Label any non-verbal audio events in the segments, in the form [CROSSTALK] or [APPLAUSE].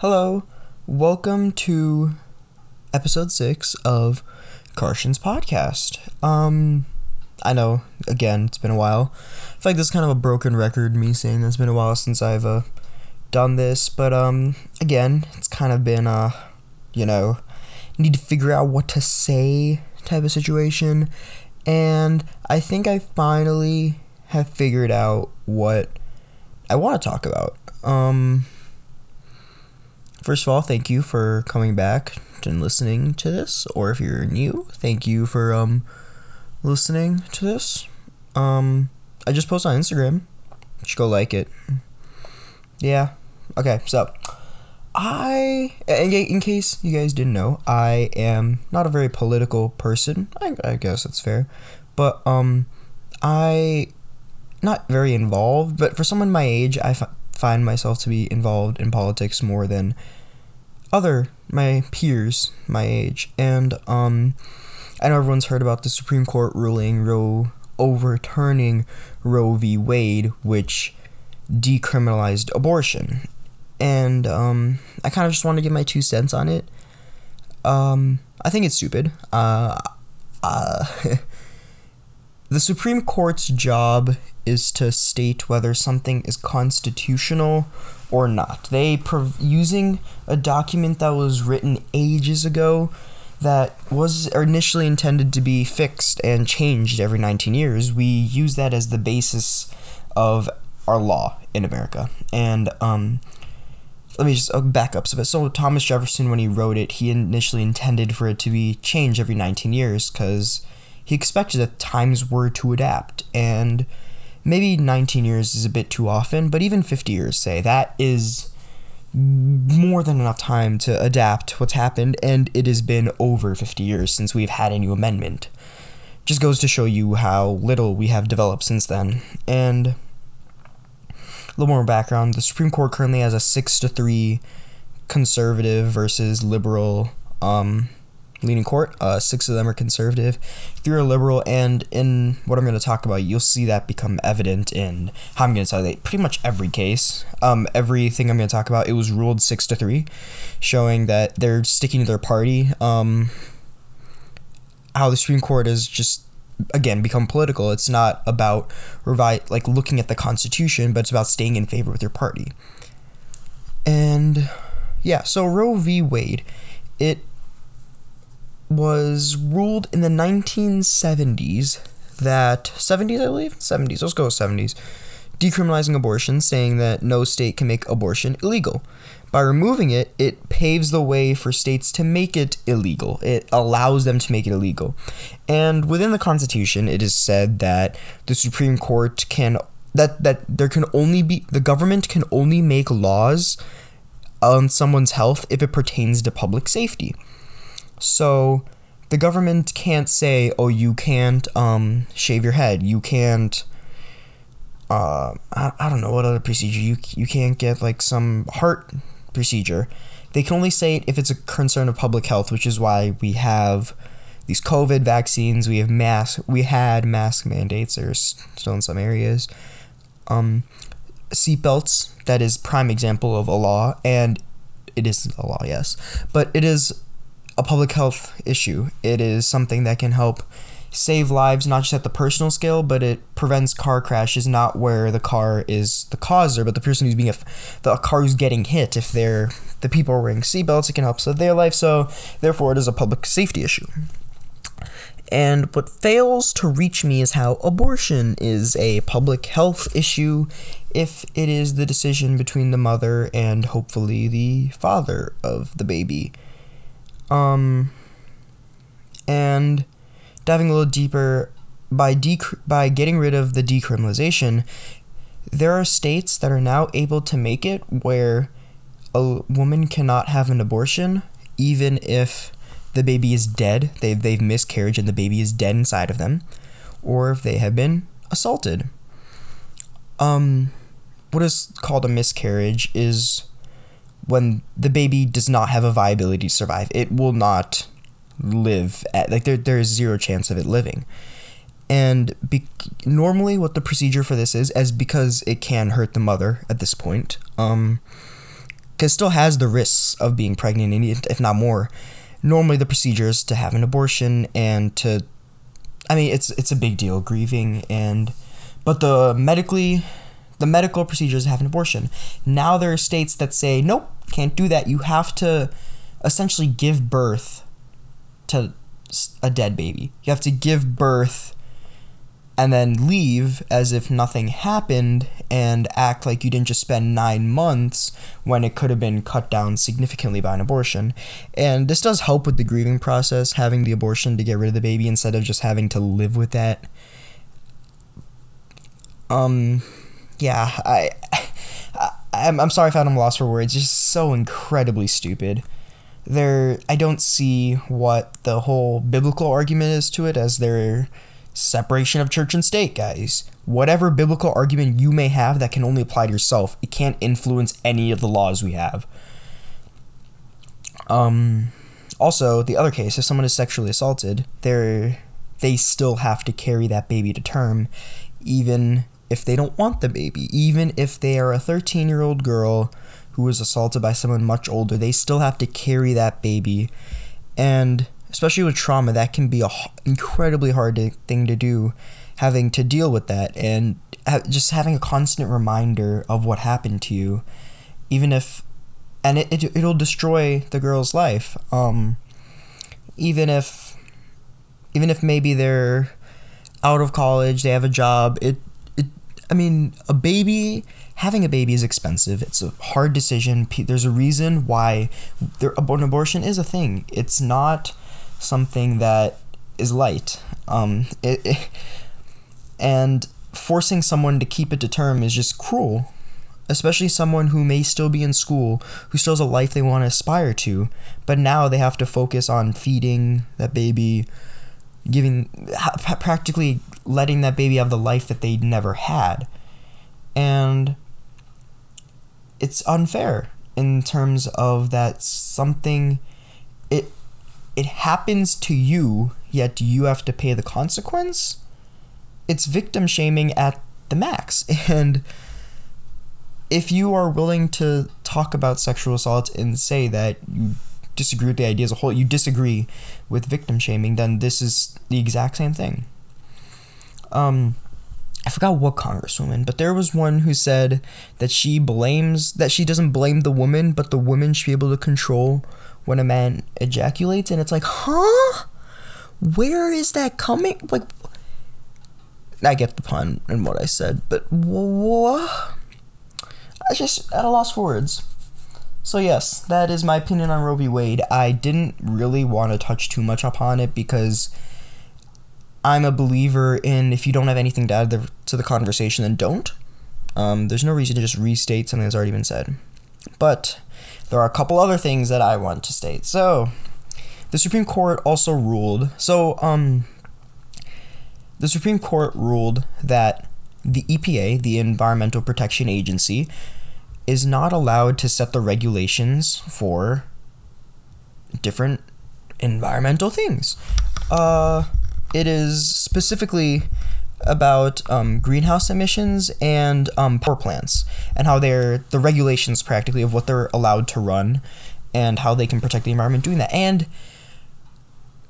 Hello, welcome to episode six of Carson's podcast. Um, I know, again, it's been a while. I feel like this is kind of a broken record, me saying that it's been a while since I've uh, done this, but um, again, it's kind of been uh, you know, need to figure out what to say type of situation, and I think I finally have figured out what I want to talk about. Um First of all, thank you for coming back and listening to this. Or if you're new, thank you for um listening to this. Um, I just posted on Instagram. You should go like it. Yeah. Okay. So, I in, in case you guys didn't know, I am not a very political person. I, I guess that's fair, but um, I not very involved. But for someone my age, I find myself to be involved in politics more than other my peers my age. And um I know everyone's heard about the Supreme Court ruling Roe overturning Roe v. Wade which decriminalized abortion. And um I kind of just want to give my two cents on it. Um I think it's stupid. Uh [LAUGHS] uh [LAUGHS] the Supreme Court's job is to state whether something is constitutional or not. They prov- using a document that was written ages ago that was initially intended to be fixed and changed every 19 years. We use that as the basis of our law in America. And um, let me just uh, back up a bit. So Thomas Jefferson, when he wrote it, he initially intended for it to be changed every 19 years because he expected that times were to adapt and maybe 19 years is a bit too often, but even 50 years, say, that is more than enough time to adapt what's happened, and it has been over 50 years since we've had a new amendment. Just goes to show you how little we have developed since then. And a little more background the Supreme Court currently has a 6 to 3 conservative versus liberal um, leaning court. Uh, six of them are conservative, three are liberal, and in what I'm going to talk about, you'll see that become evident in how I'm going to tell you pretty much every case. Um, everything I'm going to talk about, it was ruled six to three, showing that they're sticking to their party. Um, how the Supreme Court has just again become political. It's not about revi- like looking at the Constitution, but it's about staying in favor with your party. And yeah, so Roe v. Wade, it was ruled in the 1970s that 70s I believe? 70s let's go 70s decriminalizing abortion saying that no state can make abortion illegal. By removing it it paves the way for states to make it illegal. It allows them to make it illegal. And within the constitution it is said that the supreme court can that that there can only be the government can only make laws on someone's health if it pertains to public safety so the government can't say, "Oh, you can't um, shave your head. You can't." Uh, I, I don't know what other procedure you you can't get like some heart procedure. They can only say it if it's a concern of public health, which is why we have these COVID vaccines. We have mask. We had mask mandates. There's still in some areas. Um, seatbelts. That is prime example of a law, and it is a law, yes, but it is a public health issue. It is something that can help save lives not just at the personal scale, but it prevents car crashes not where the car is the causer, but the person who's being the car who's getting hit. If they're the people are wearing seatbelts, it can help save their life. So therefore, it is a public safety issue. And what fails to reach me is how abortion is a public health issue if it is the decision between the mother and hopefully the father of the baby. Um, and diving a little deeper, by dec- by getting rid of the decriminalization, there are states that are now able to make it where a woman cannot have an abortion even if the baby is dead, they've, they've miscarried and the baby is dead inside of them, or if they have been assaulted. Um, what is called a miscarriage is when the baby does not have a viability to survive. It will not live at like there there is zero chance of it living. And be, normally, what the procedure for this is, as because it can hurt the mother at this point, um, because still has the risks of being pregnant, and if not more. Normally, the procedure is to have an abortion and to, I mean, it's it's a big deal grieving and, but the medically, the medical procedures have an abortion. Now there are states that say nope, can't do that. You have to, essentially give birth, to a dead baby. You have to give birth and then leave as if nothing happened and act like you didn't just spend nine months when it could have been cut down significantly by an abortion. And this does help with the grieving process, having the abortion to get rid of the baby instead of just having to live with that. Um, yeah, I, I I'm, I'm sorry if I'm lost for words. It's just so incredibly stupid there I don't see what the whole biblical argument is to it as their separation of church and state, guys. Whatever biblical argument you may have that can only apply to yourself, it can't influence any of the laws we have. Um, also, the other case, if someone is sexually assaulted, they they still have to carry that baby to term, even if they don't want the baby. Even if they are a 13 year old girl who was assaulted by someone much older, they still have to carry that baby. And especially with trauma, that can be a incredibly hard to, thing to do, having to deal with that and ha- just having a constant reminder of what happened to you, even if, and it, it it'll destroy the girl's life. Um, even if, even if maybe they're out of college, they have a job. It, I mean, a baby having a baby is expensive. It's a hard decision. There's a reason why there, an abortion is a thing. It's not something that is light. Um, it, it, and forcing someone to keep it to term is just cruel, especially someone who may still be in school, who still has a life they want to aspire to, but now they have to focus on feeding that baby, giving practically letting that baby have the life that they never had. And it's unfair in terms of that something it it happens to you, yet you have to pay the consequence, it's victim shaming at the max. [LAUGHS] And if you are willing to talk about sexual assault and say that you disagree with the idea as a whole, you disagree with victim shaming, then this is the exact same thing. Um, I forgot what congresswoman, but there was one who said that she blames that she doesn't blame the woman, but the woman should be able to control when a man ejaculates, and it's like, huh? Where is that coming? Like, I get the pun and what I said, but what? I just at a loss for words. So yes, that is my opinion on Roe v. Wade. I didn't really want to touch too much upon it because I'm a believer in if you don't have anything to add to the conversation, then don't. Um, there's no reason to just restate something that's already been said. But there are a couple other things that I want to state. So, the Supreme Court also ruled. So, um, the Supreme Court ruled that the EPA, the Environmental Protection Agency, is not allowed to set the regulations for different environmental things. Uh, it is specifically about um, greenhouse emissions and um, power plants and how they're the regulations practically of what they're allowed to run and how they can protect the environment doing that and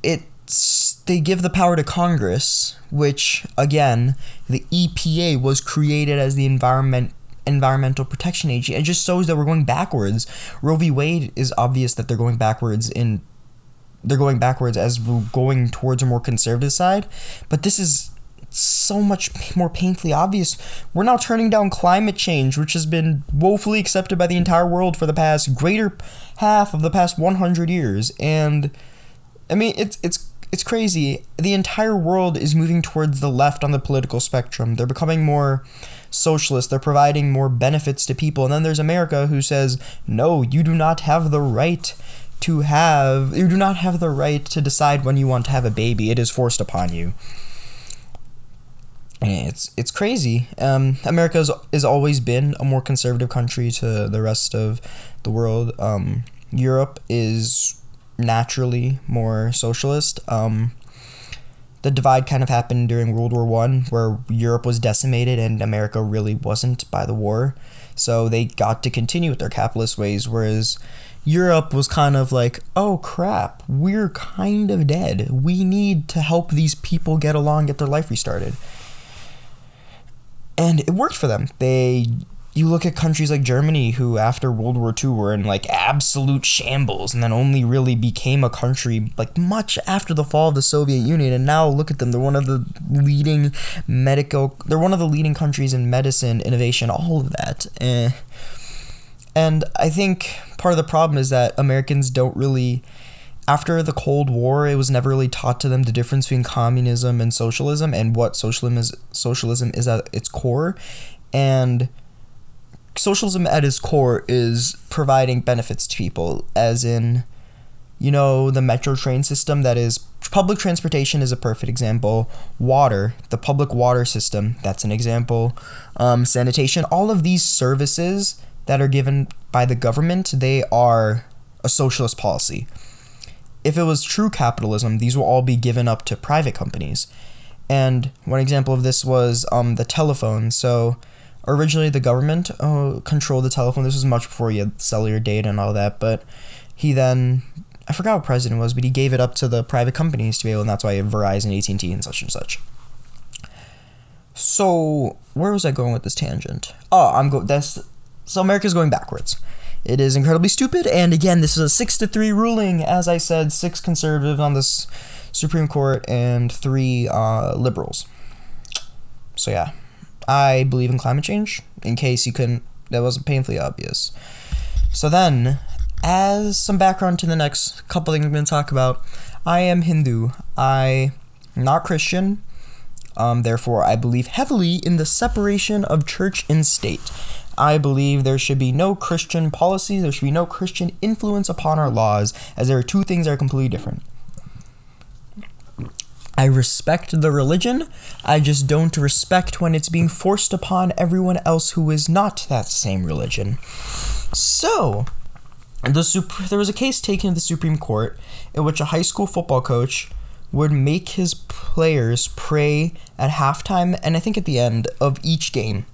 it's they give the power to congress which again the epa was created as the environment environmental protection agency it just shows that we're going backwards roe v wade is obvious that they're going backwards in they're going backwards as we're going towards a more conservative side but this is so much more painfully obvious. We're now turning down climate change, which has been woefully accepted by the entire world for the past greater half of the past 100 years. And I mean, it's it's it's crazy. The entire world is moving towards the left on the political spectrum. They're becoming more socialist. They're providing more benefits to people. And then there's America who says, "No, you do not have the right to have you do not have the right to decide when you want to have a baby. It is forced upon you." it's it's crazy. Um, America has always been a more conservative country to the rest of the world. Um, Europe is naturally more socialist. Um, the divide kind of happened during World War One, where Europe was decimated and America really wasn't by the war. So they got to continue with their capitalist ways, whereas Europe was kind of like, oh crap, we're kind of dead. We need to help these people get along, get their life restarted. And it worked for them. They you look at countries like Germany, who after World War II were in like absolute shambles and then only really became a country like much after the fall of the Soviet Union. And now look at them, they're one of the leading medical, they're one of the leading countries in medicine, innovation, all of that. Eh. And I think part of the problem is that Americans don't really after the Cold War, it was never really taught to them the difference between communism and socialism and what socialism is socialism is at its core. And socialism at its core is providing benefits to people, as in, you know, the metro train system that is public transportation is a perfect example. Water, the public water system, that's an example. Um, sanitation, all of these services that are given by the government, they are a socialist policy. If it was true capitalism, these will all be given up to private companies. And one example of this was um, the telephone. So, originally the government uh, controlled the telephone. This was much before you had cellular data and all that, but he then I forgot what president was, but he gave it up to the private companies to be able, and that's why you have Verizon, AT and T, and such and such. So where was I going with this tangent? Oh, I'm going. That's so America's going backwards. It is incredibly stupid, and again, this is a six to three ruling. As I said, six conservatives on this Supreme Court and three uh, liberals. So yeah. I believe in climate change, in case you couldn't, that wasn't painfully obvious. So then, as some background to the next couple things I'm going to talk about, I am Hindu. I am not Christian. Um, therefore, I believe heavily in the separation of church and state. I believe there should be no Christian policies, there should be no Christian influence upon our laws, as there are two things that are completely different. I respect the religion. I just don't respect when it's being forced upon everyone else who is not that same religion. So, the super, there was a case taken to the Supreme Court in which a high school football coach would make his players pray at halftime and I think at the end of each game.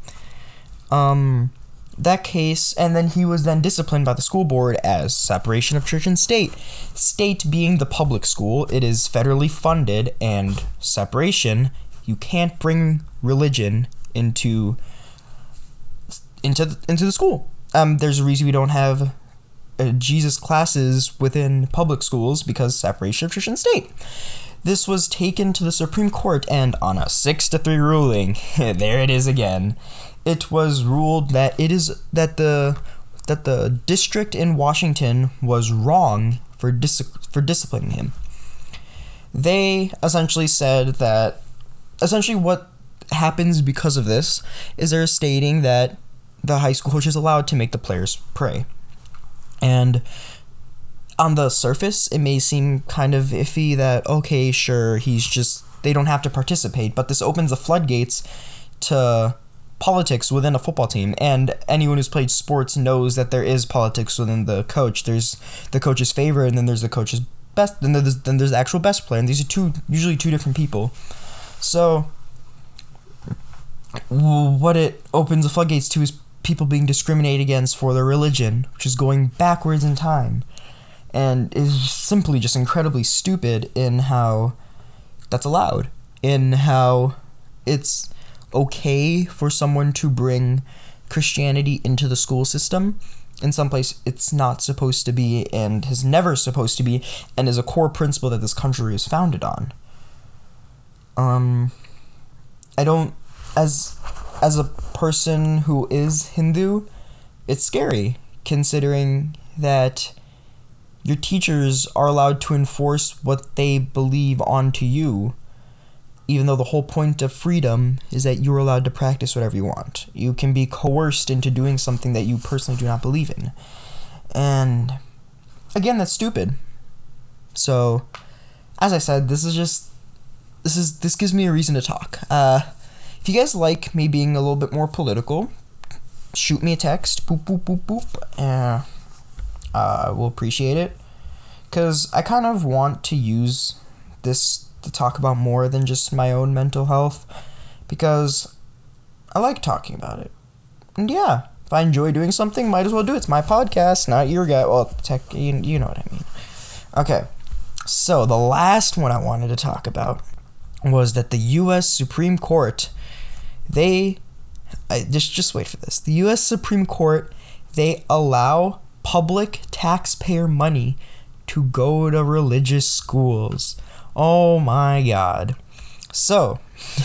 Um, that case, and then he was then disciplined by the school board as separation of church and state. State being the public school, it is federally funded, and separation, you can't bring religion into into the, into the school. Um, there's a reason we don't have uh, Jesus classes within public schools because separation of church and state. This was taken to the Supreme Court, and on a six to three ruling, [LAUGHS] there it is again it was ruled that it is that the that the district in Washington was wrong for dis- for disciplining him. They essentially said that essentially what happens because of this is they're stating that the high school coach is allowed to make the players pray. And on the surface, it may seem kind of iffy that okay, sure, he's just they don't have to participate, but this opens the floodgates to politics within a football team. And anyone who's played sports knows that there is politics within the coach. There's the coach's favorite and then there's the coach's best then there's then there's the actual best player and these are two usually two different people. So what it opens the floodgates to is people being discriminated against for their religion which is going backwards in time and is simply just incredibly stupid in how that's allowed in how it's okay for someone to bring Christianity into the school system. In some place, it's not supposed to be and is never supposed to be, and is a core principle that this country is founded on. Um, I don't, as as a person who is Hindu, it's scary considering that your teachers are allowed to enforce what they believe onto you even though the whole point of freedom is that you're allowed to practice whatever you want. You can be coerced into doing something that you personally do not believe in. And again, that's stupid. So, as I said, this is just this is this gives me a reason to talk. Uh, if you guys like me being a little bit more political, shoot me a text. Boop boop boop boop. Uh, uh, I will appreciate it. Cause I kind of want to use this to talk about more than just my own mental health because I like talking about it. And yeah, if I enjoy doing something, might as well do it. It's my podcast, not your guy. Well, tech, you, you know what I mean. Okay, so the last one I wanted to talk about was that the U.S. Supreme Court, they, I, just just wait for this. The U.S. Supreme Court, they allow public taxpayer money to go to religious schools. Oh my God. So,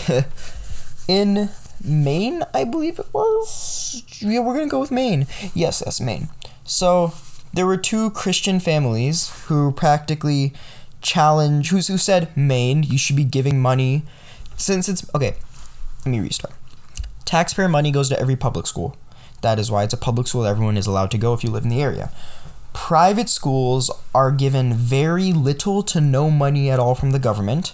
[LAUGHS] in Maine, I believe it was. Yeah, we're gonna go with Maine. Yes, that's Maine. So there were two Christian families who practically challenge who who said Maine, you should be giving money since it's okay. Let me restart. Taxpayer money goes to every public school. That is why it's a public school. Everyone is allowed to go if you live in the area. Private schools are given very little to no money at all from the government,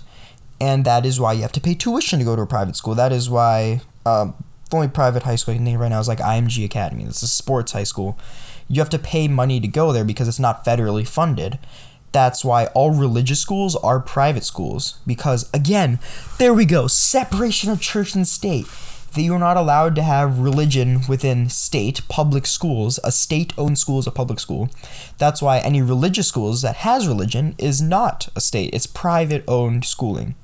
and that is why you have to pay tuition to go to a private school. That is why uh, the only private high school I can think of right now is like IMG Academy. It's a sports high school. You have to pay money to go there because it's not federally funded. That's why all religious schools are private schools. Because, again, there we go separation of church and state. That you're not allowed to have religion within state public schools. A state owned school is a public school. That's why any religious schools that has religion is not a state, it's private owned schooling.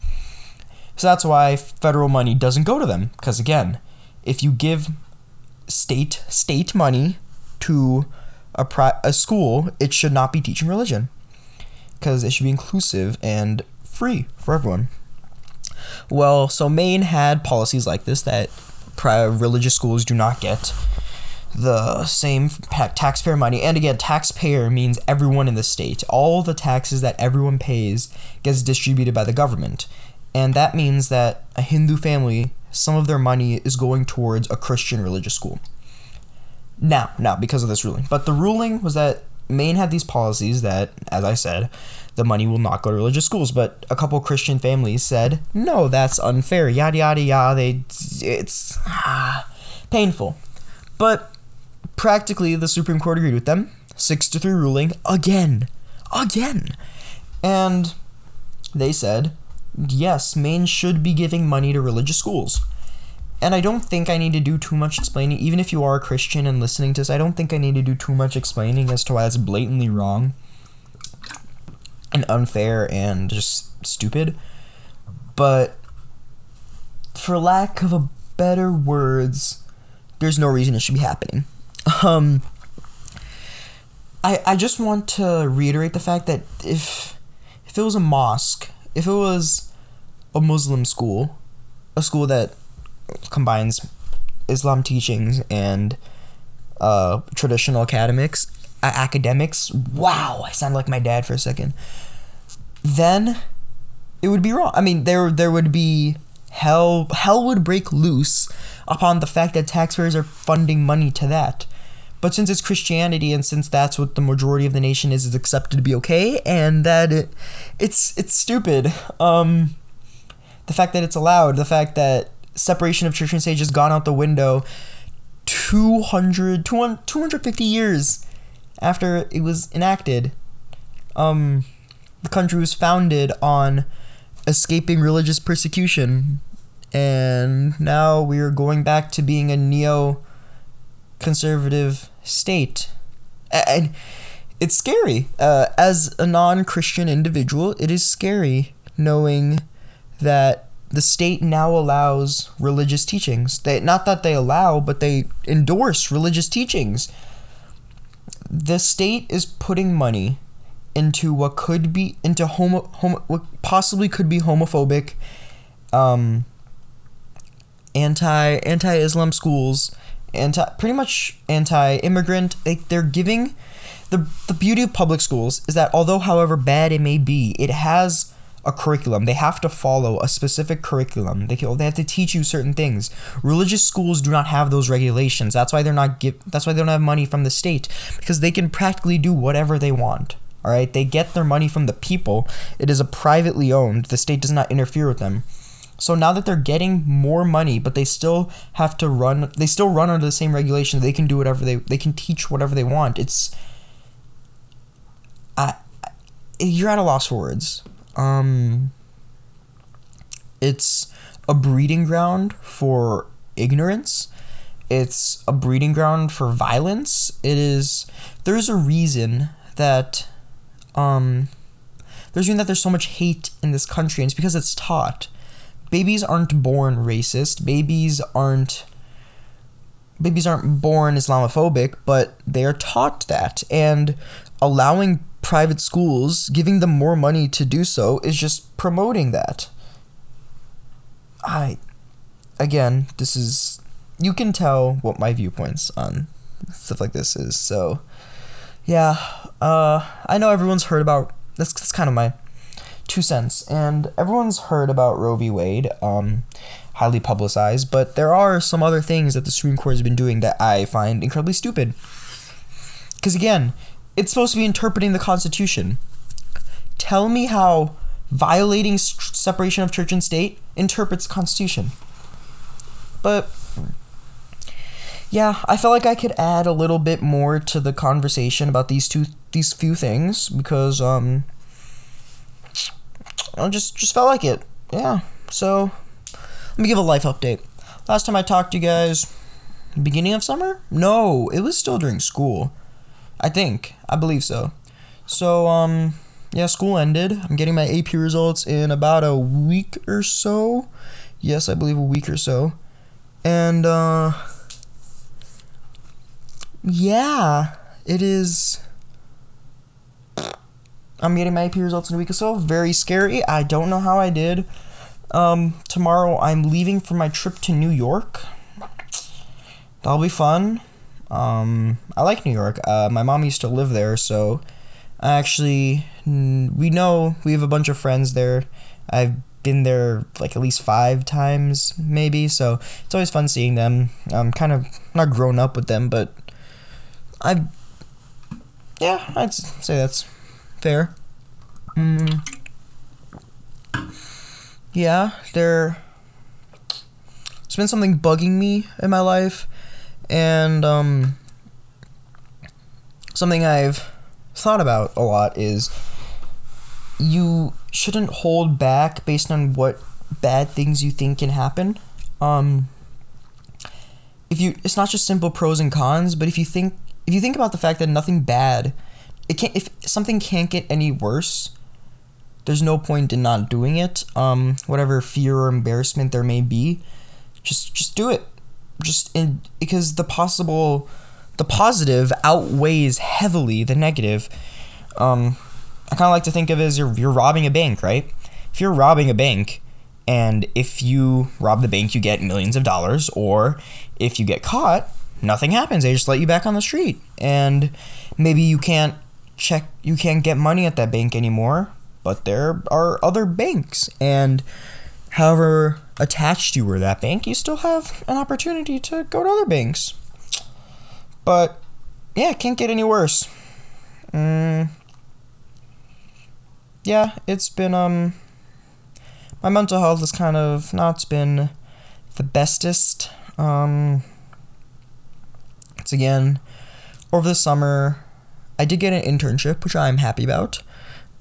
So that's why federal money doesn't go to them. Because again, if you give state state money to a pri- a school, it should not be teaching religion. Because it should be inclusive and free for everyone. Well, so Maine had policies like this that religious schools do not get the same taxpayer money. And again, taxpayer means everyone in the state. All the taxes that everyone pays gets distributed by the government. And that means that a Hindu family, some of their money is going towards a Christian religious school. Now, now, because of this ruling. But the ruling was that Maine had these policies that, as I said, the money will not go to religious schools. But a couple Christian families said, no, that's unfair. Yada yada yada. They, it's ah, painful. But practically, the Supreme Court agreed with them. Six to three ruling again, again, and they said yes, Maine should be giving money to religious schools. And I don't think I need to do too much explaining, even if you are a Christian and listening to this, I don't think I need to do too much explaining as to why that's blatantly wrong and unfair and just stupid. But for lack of a better words, there's no reason it should be happening. Um, I I just want to reiterate the fact that if if it was a mosque if it was a Muslim school, a school that combines Islam teachings and uh, traditional academics, academics. Wow, I sound like my dad for a second. Then it would be wrong. I mean, there there would be hell. Hell would break loose upon the fact that taxpayers are funding money to that. But since it's Christianity and since that's what the majority of the nation is, is accepted to be okay, and that it, it's it's stupid. Um, the fact that it's allowed, the fact that separation of church and state has gone out the window 200, 200 250 years after it was enacted. Um, the country was founded on escaping religious persecution, and now we are going back to being a neo conservative state. And it's scary. Uh, as a non Christian individual, it is scary knowing that the state now allows religious teachings. They, not that they allow, but they endorse religious teachings. The state is putting money into what could be into homo, homo what possibly could be homophobic um anti anti-islam schools anti pretty much anti-immigrant. They, they're giving the the beauty of public schools is that although however bad it may be, it has a curriculum. They have to follow a specific curriculum. They they have to teach you certain things. Religious schools do not have those regulations. That's why they're not give. That's why they don't have money from the state because they can practically do whatever they want. All right, they get their money from the people. It is a privately owned. The state does not interfere with them. So now that they're getting more money, but they still have to run, they still run under the same regulation. They can do whatever they, they can teach whatever they want. It's, I, you're at a loss for words. Um, it's a breeding ground for ignorance, it's a breeding ground for violence. It is there's a reason that um there's a reason that there's so much hate in this country and it's because it's taught. Babies aren't born racist. Babies aren't babies aren't born Islamophobic, but they are taught that and allowing private schools, giving them more money to do so is just promoting that. I again, this is you can tell what my viewpoints on stuff like this is. So, yeah, uh, I know everyone's heard about that's, that's kind of my two cents, and everyone's heard about Roe v. Wade, um, highly publicized, but there are some other things that the Supreme Court has been doing that I find incredibly stupid. Because again, it's supposed to be interpreting the Constitution. Tell me how violating separation of church and state interprets the Constitution. But yeah, I felt like I could add a little bit more to the conversation about these two these few things because um I just just felt like it. Yeah. So let me give a life update. Last time I talked to you guys beginning of summer? No, it was still during school. I think. I believe so. So um yeah, school ended. I'm getting my AP results in about a week or so. Yes, I believe a week or so. And uh yeah, it is. I'm getting my AP results in a week or so. Very scary. I don't know how I did. Um, tomorrow I'm leaving for my trip to New York. That'll be fun. Um, I like New York. Uh, my mom used to live there, so actually we know we have a bunch of friends there. I've been there like at least five times, maybe. So it's always fun seeing them. I'm kind of not grown up with them, but I, yeah, I'd say that's fair. Mm. Yeah, there. It's been something bugging me in my life, and um, something I've thought about a lot is you shouldn't hold back based on what bad things you think can happen. Um, if you, it's not just simple pros and cons, but if you think if you think about the fact that nothing bad, it can't if something can't get any worse, there's no point in not doing it. Um, whatever fear or embarrassment there may be, just just do it. Just in because the possible, the positive outweighs heavily the negative. Um, I kind of like to think of it as you're you're robbing a bank, right? If you're robbing a bank, and if you rob the bank, you get millions of dollars, or if you get caught, nothing happens. They just let you back on the street. And maybe you can't check, you can't get money at that bank anymore, but there are other banks. And however attached you were that bank, you still have an opportunity to go to other banks. But yeah, it can't get any worse. Mm, yeah, it's been, um, my mental health has kind of not been the bestest. Um, again, over the summer, I did get an internship, which I'm happy about.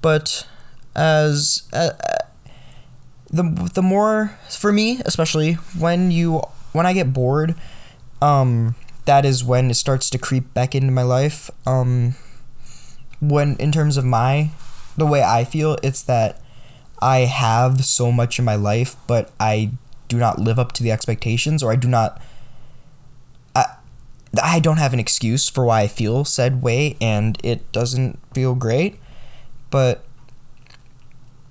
But as the the more for me, especially when you when I get bored, um, that is when it starts to creep back into my life. Um, when in terms of my the way I feel, it's that I have so much in my life, but I do not live up to the expectations, or I do not I don't have an excuse for why I feel said way, and it doesn't feel great. But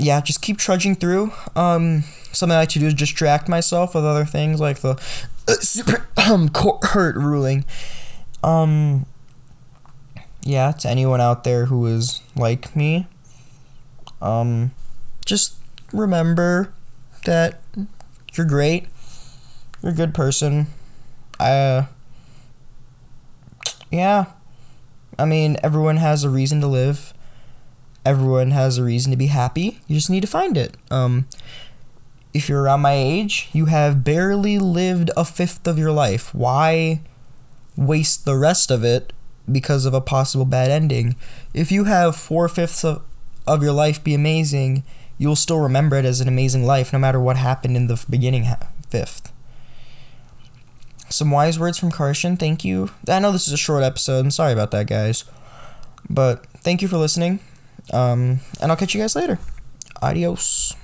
yeah, just keep trudging through. Um, something I like to do is distract myself with other things like the uh, [COUGHS] super um, court ruling. Um, yeah, to anyone out there who is like me, um, just remember that you're great. You're a good person. I. Uh, yeah. I mean, everyone has a reason to live. Everyone has a reason to be happy. You just need to find it. Um, if you're around my age, you have barely lived a fifth of your life. Why waste the rest of it because of a possible bad ending? If you have four fifths of, of your life be amazing, you'll still remember it as an amazing life no matter what happened in the beginning fifth. some wise words from Karshan. Thank you. I know this is a short episode. I'm sorry about that, guys. But thank you for listening. Um, and I'll catch you guys later. Adios.